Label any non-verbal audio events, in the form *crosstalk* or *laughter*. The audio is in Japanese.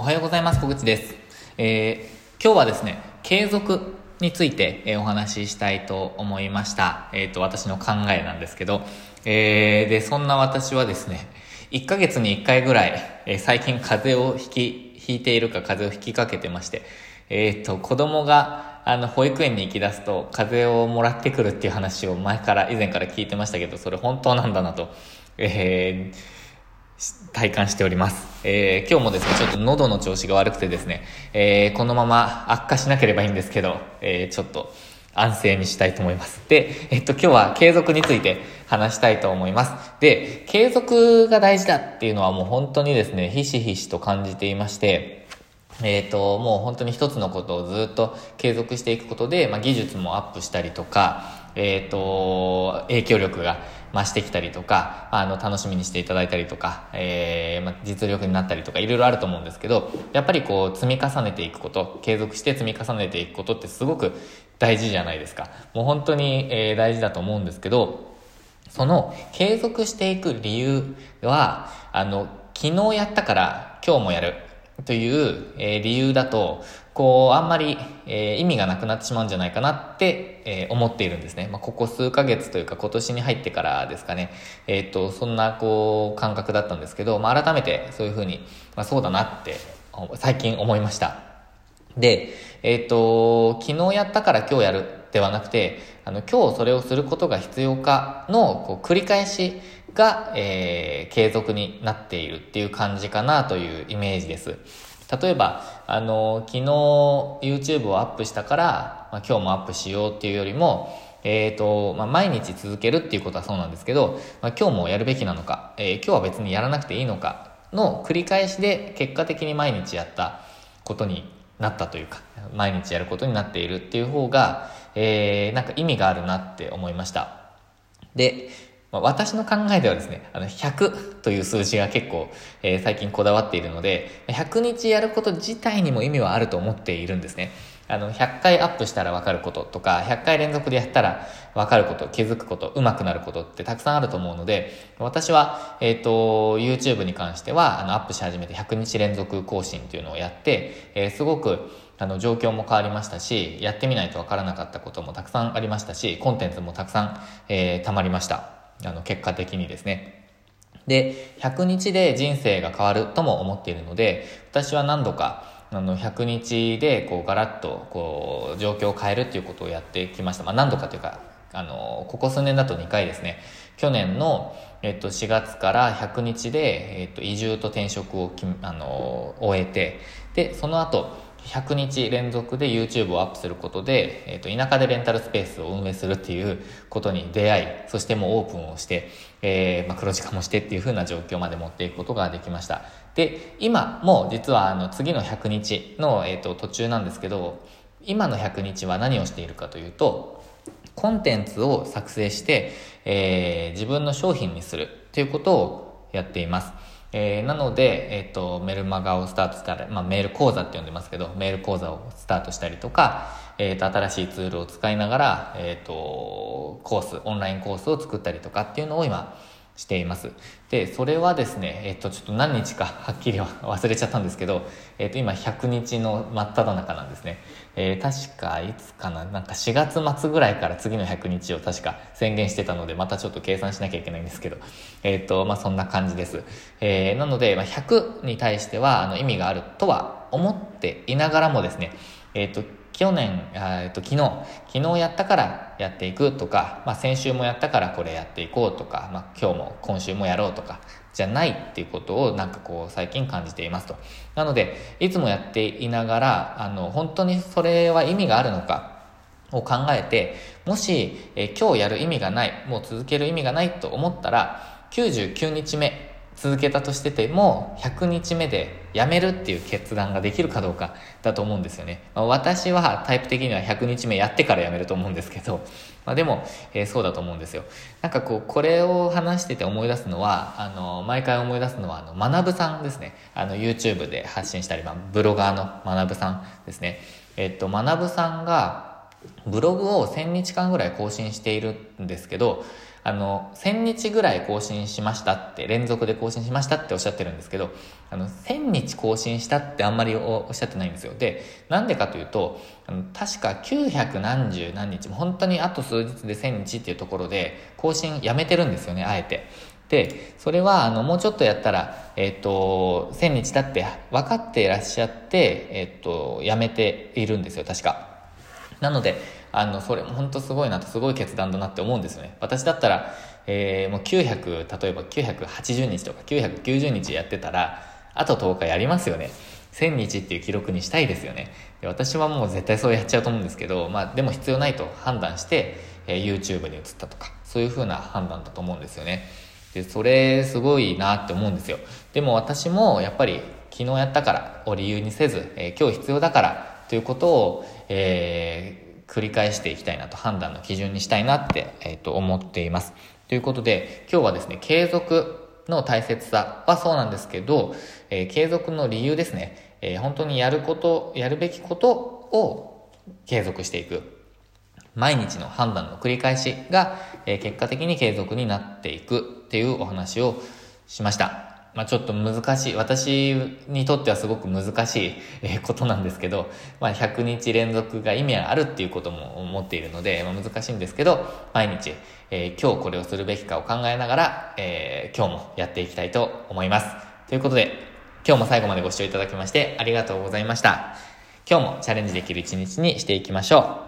おはようございます。小口です。えー、今日はですね、継続について、えー、お話ししたいと思いました。えっ、ー、と、私の考えなんですけど、えー、で、そんな私はですね、1ヶ月に1回ぐらい、えー、最近風邪をひき、ひいているか風邪をひきかけてまして、えっ、と、子供が、あの、保育園に行き出すと、風邪をもらってくるっていう話を前から、以前から聞いてましたけど、それ本当なんだなと、えー、体感しております。えー、今日もですね、ちょっと喉の調子が悪くてですね、えー、このまま悪化しなければいいんですけど、えー、ちょっと安静にしたいと思います。で、えっと、今日は継続について話したいと思います。で、継続が大事だっていうのはもう本当にですね、ひしひしと感じていまして、えっ、ー、と、もう本当に一つのことをずっと継続していくことで、まあ、技術もアップしたりとか、えっ、ー、と、影響力が増してきたりとか、あの、楽しみにしていただいたりとか、えー、まあ、実力になったりとか、いろいろあると思うんですけど、やっぱりこう、積み重ねていくこと、継続して積み重ねていくことってすごく大事じゃないですか。もう本当に、えー、大事だと思うんですけど、その、継続していく理由は、あの、昨日やったから今日もやる。という、え、理由だと、こう、あんまり、え、意味がなくなってしまうんじゃないかなって、え、思っているんですね。まあ、ここ数ヶ月というか今年に入ってからですかね。えっ、と、そんな、こう、感覚だったんですけど、まあ、改めてそういうふうに、まあ、そうだなって最近思いました。で、えっ、と、昨日やったから今日やるではなくて、あの、今日それをすることが必要かの、こう、繰り返しが、えー、継続になっているっていう感じかなというイメージです。例えば、あの、昨日 YouTube をアップしたから、まあ、今日もアップしようっていうよりも、えっ、ー、と、まあ、毎日続けるっていうことはそうなんですけど、まあ、今日もやるべきなのか、えー、今日は別にやらなくていいのかの繰り返しで結果的に毎日やったことになったというか、毎日やることになっているっていう方が、えー、なんか意味があるなって思いました。で、まあ、私の考えではですね、あの、100という数字が結構、えー、最近こだわっているので、100日やること自体にも意味はあると思っているんですね。あの、100回アップしたらわかることとか、100回連続でやったらわかること、気づくこと、上手くなることってたくさんあると思うので、私は、えっ、ー、と、YouTube に関しては、あの、アップし始めて100日連続更新っていうのをやって、えー、すごく、あの、状況も変わりましたし、やってみないとわからなかったこともたくさんありましたし、コンテンツもたくさん、えー、溜まりました。あの、結果的にですね。で、100日で人生が変わるとも思っているので、私は何度か、あの、100日で、こう、ガラッと、こう、状況を変えるっていうことをやってきました。まあ、何度かというか、あの、ここ数年だと2回ですね。去年の、えっと、4月から100日で、えっと、移住と転職を、あの、終えて、で、その後、100日連続で YouTube をアップすることで、えっ、ー、と、田舎でレンタルスペースを運営するっていうことに出会い、そしてもうオープンをして、えー、まあ、黒字化もしてっていう風な状況まで持っていくことができました。で、今も実はあの次の100日の、えっ、ー、と、途中なんですけど、今の100日は何をしているかというと、コンテンツを作成して、えー、自分の商品にするっていうことをやっています。えー、なので、えっ、ー、と、メルマガをスタートしたら、まあ、メール講座って呼んでますけど、メール講座をスタートしたりとか、えっ、ー、と、新しいツールを使いながら、えっ、と、コース、オンラインコースを作ったりとかっていうのを今、しています。で、それはですね、えっと、ちょっと何日かはっきりは *laughs* 忘れちゃったんですけど、えっと、今100日の真っ只中なんですね。えー、確かいつかな、なんか4月末ぐらいから次の100日を確か宣言してたので、またちょっと計算しなきゃいけないんですけど、えっと、まあ、そんな感じです。えー、なので、まあ、100に対しては、あの、意味があるとは思っていながらもですね、えっと、去年、えっと、昨日、昨日やったからやっていくとか、まあ、先週もやったからこれやっていこうとか、まあ、今日も今週もやろうとか、じゃないっていうことをなんかこう最近感じていますと。なので、いつもやっていながら、あの、本当にそれは意味があるのかを考えて、もし、え今日やる意味がない、もう続ける意味がないと思ったら、99日目続けたとしてても100日目でやめるっていう決断ができるかどうかだと思うんですよね、まあ、私はタイプ的には100日目やってからやめると思うんですけど、まあ、でも、えー、そうだと思うんですよ。なんかこうこれを話してて思い出すのはあの毎回思い出すのはあの学さんですね。あの YouTube で発信したり、まあ、ブロガーの学さんですね。えっと学さんがブログを1000日間ぐらい更新しているんですけどあの、1000日ぐらい更新しましたって、連続で更新しましたっておっしゃってるんですけど、あの、1000日更新したってあんまりおっしゃってないんですよ。で、なんでかというと、あの確か900何十何日も本当にあと数日で1000日っていうところで更新やめてるんですよね、あえて。で、それは、あの、もうちょっとやったら、えっ、と、1000日経って分かっていらっしゃって、えっ、と、やめているんですよ、確か。なので、あの、それも本当すごいなと、すごい決断だなって思うんですよね。私だったら、えー、もう900、例えば980日とか990日やってたら、あと10日やりますよね。1000日っていう記録にしたいですよね。で私はもう絶対そうやっちゃうと思うんですけど、まあでも必要ないと判断して、えー、YouTube に移ったとか、そういう風な判断だと思うんですよね。で、それすごいなって思うんですよ。でも私もやっぱり昨日やったからを理由にせず、えー、今日必要だからということを、えー、繰り返していきたいなと判断の基準にしたいなって、えー、と思っています。ということで、今日はですね、継続の大切さはそうなんですけど、えー、継続の理由ですね、えー、本当にやること、やるべきことを継続していく。毎日の判断の繰り返しが、えー、結果的に継続になっていくっていうお話をしました。まあ、ちょっと難しい、私にとってはすごく難しいことなんですけど、まあ、100日連続が意味があるっていうことも思っているので、まあ、難しいんですけど、毎日、えー、今日これをするべきかを考えながら、えー、今日もやっていきたいと思います。ということで、今日も最後までご視聴いただきましてありがとうございました。今日もチャレンジできる一日にしていきましょう。